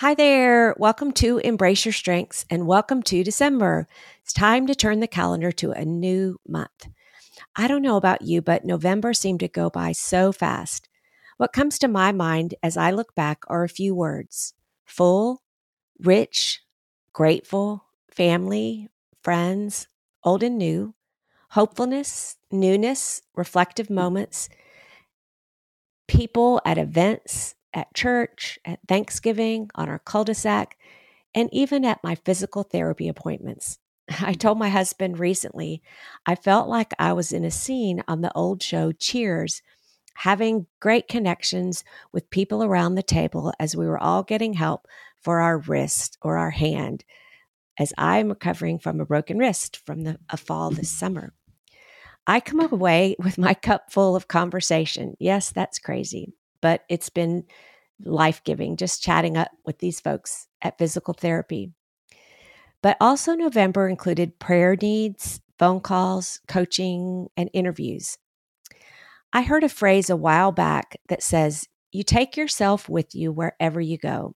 Hi there. Welcome to Embrace Your Strengths and welcome to December. It's time to turn the calendar to a new month. I don't know about you, but November seemed to go by so fast. What comes to my mind as I look back are a few words full, rich, grateful, family, friends, old and new, hopefulness, newness, reflective moments, people at events, at church, at Thanksgiving, on our cul de sac, and even at my physical therapy appointments. I told my husband recently, I felt like I was in a scene on the old show Cheers, having great connections with people around the table as we were all getting help for our wrist or our hand, as I'm recovering from a broken wrist from the, a fall this summer. I come away with my cup full of conversation. Yes, that's crazy but it's been life giving just chatting up with these folks at physical therapy. But also, November included prayer needs, phone calls, coaching, and interviews. I heard a phrase a while back that says, You take yourself with you wherever you go.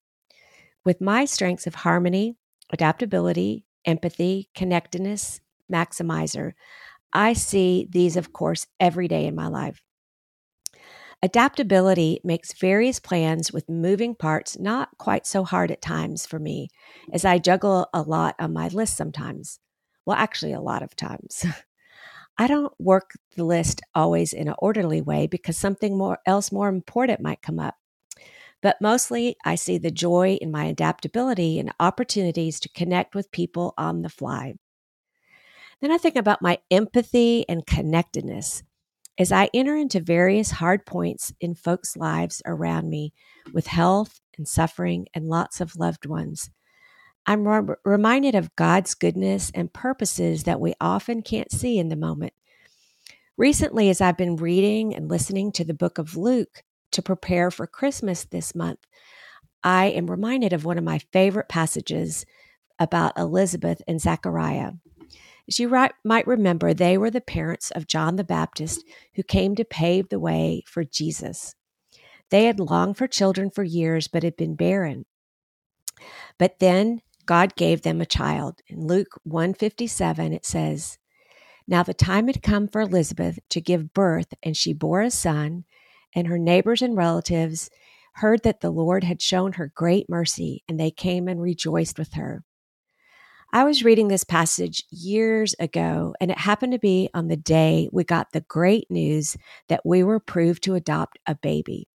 With my strengths of harmony, adaptability, empathy, connectedness, maximizer, I see these, of course, every day in my life. Adaptability makes various plans with moving parts not quite so hard at times for me, as I juggle a lot on my list sometimes. Well, actually, a lot of times. I don't work the list always in an orderly way because something more else more important might come up. But mostly, I see the joy in my adaptability and opportunities to connect with people on the fly. Then I think about my empathy and connectedness. As I enter into various hard points in folks' lives around me with health and suffering and lots of loved ones, I'm re- reminded of God's goodness and purposes that we often can't see in the moment. Recently, as I've been reading and listening to the book of Luke to prepare for Christmas this month, I am reminded of one of my favorite passages about Elizabeth and Zechariah. As you might remember, they were the parents of John the Baptist who came to pave the way for Jesus. They had longed for children for years, but had been barren. But then God gave them a child. In Luke 157, it says, Now the time had come for Elizabeth to give birth, and she bore a son, and her neighbors and relatives heard that the Lord had shown her great mercy, and they came and rejoiced with her. I was reading this passage years ago, and it happened to be on the day we got the great news that we were approved to adopt a baby.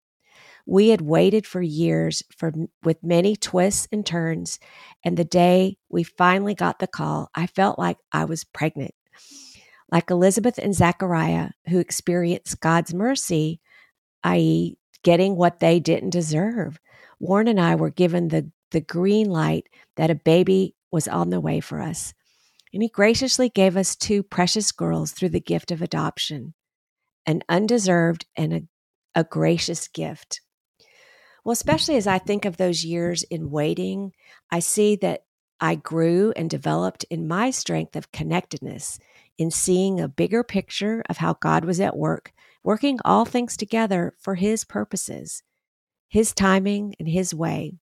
We had waited for years for with many twists and turns, and the day we finally got the call, I felt like I was pregnant. Like Elizabeth and Zachariah, who experienced God's mercy, i.e., getting what they didn't deserve. Warren and I were given the, the green light that a baby was on the way for us. And He graciously gave us two precious girls through the gift of adoption, an undeserved and a, a gracious gift. Well, especially as I think of those years in waiting, I see that I grew and developed in my strength of connectedness, in seeing a bigger picture of how God was at work, working all things together for His purposes, His timing, and His way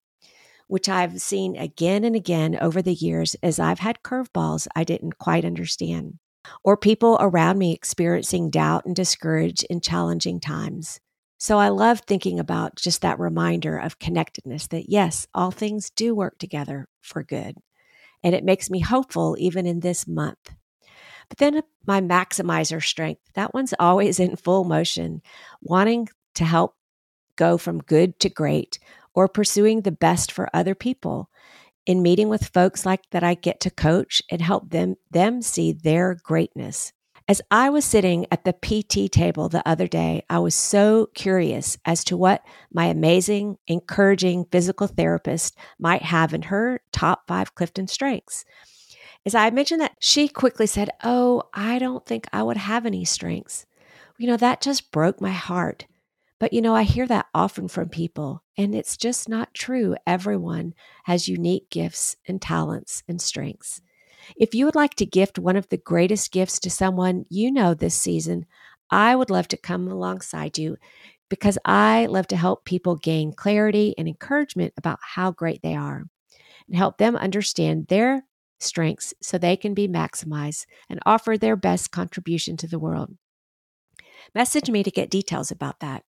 which I've seen again and again over the years as I've had curveballs I didn't quite understand, or people around me experiencing doubt and discourage in challenging times. So I love thinking about just that reminder of connectedness that yes, all things do work together for good. And it makes me hopeful even in this month. But then uh, my maximizer strength, that one's always in full motion, wanting to help go from good to great or pursuing the best for other people in meeting with folks like that I get to coach and help them them see their greatness. As I was sitting at the PT table the other day, I was so curious as to what my amazing, encouraging physical therapist might have in her top five Clifton strengths. As I mentioned that, she quickly said, Oh, I don't think I would have any strengths. You know, that just broke my heart. But you know, I hear that often from people, and it's just not true. Everyone has unique gifts and talents and strengths. If you would like to gift one of the greatest gifts to someone you know this season, I would love to come alongside you because I love to help people gain clarity and encouragement about how great they are and help them understand their strengths so they can be maximized and offer their best contribution to the world. Message me to get details about that.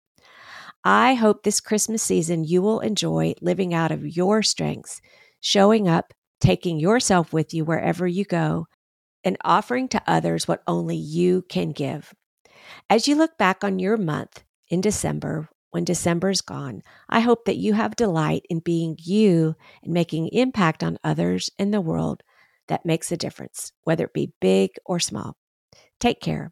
I hope this Christmas season you will enjoy living out of your strengths, showing up taking yourself with you wherever you go, and offering to others what only you can give. As you look back on your month in December, when December is gone, I hope that you have delight in being you and making impact on others in the world that makes a difference, whether it be big or small. Take care.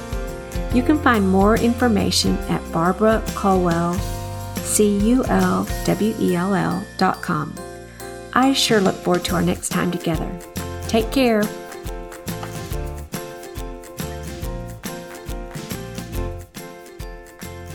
You can find more information at Barbara Culwell C U L W E L L dot com. I sure look forward to our next time together. Take care.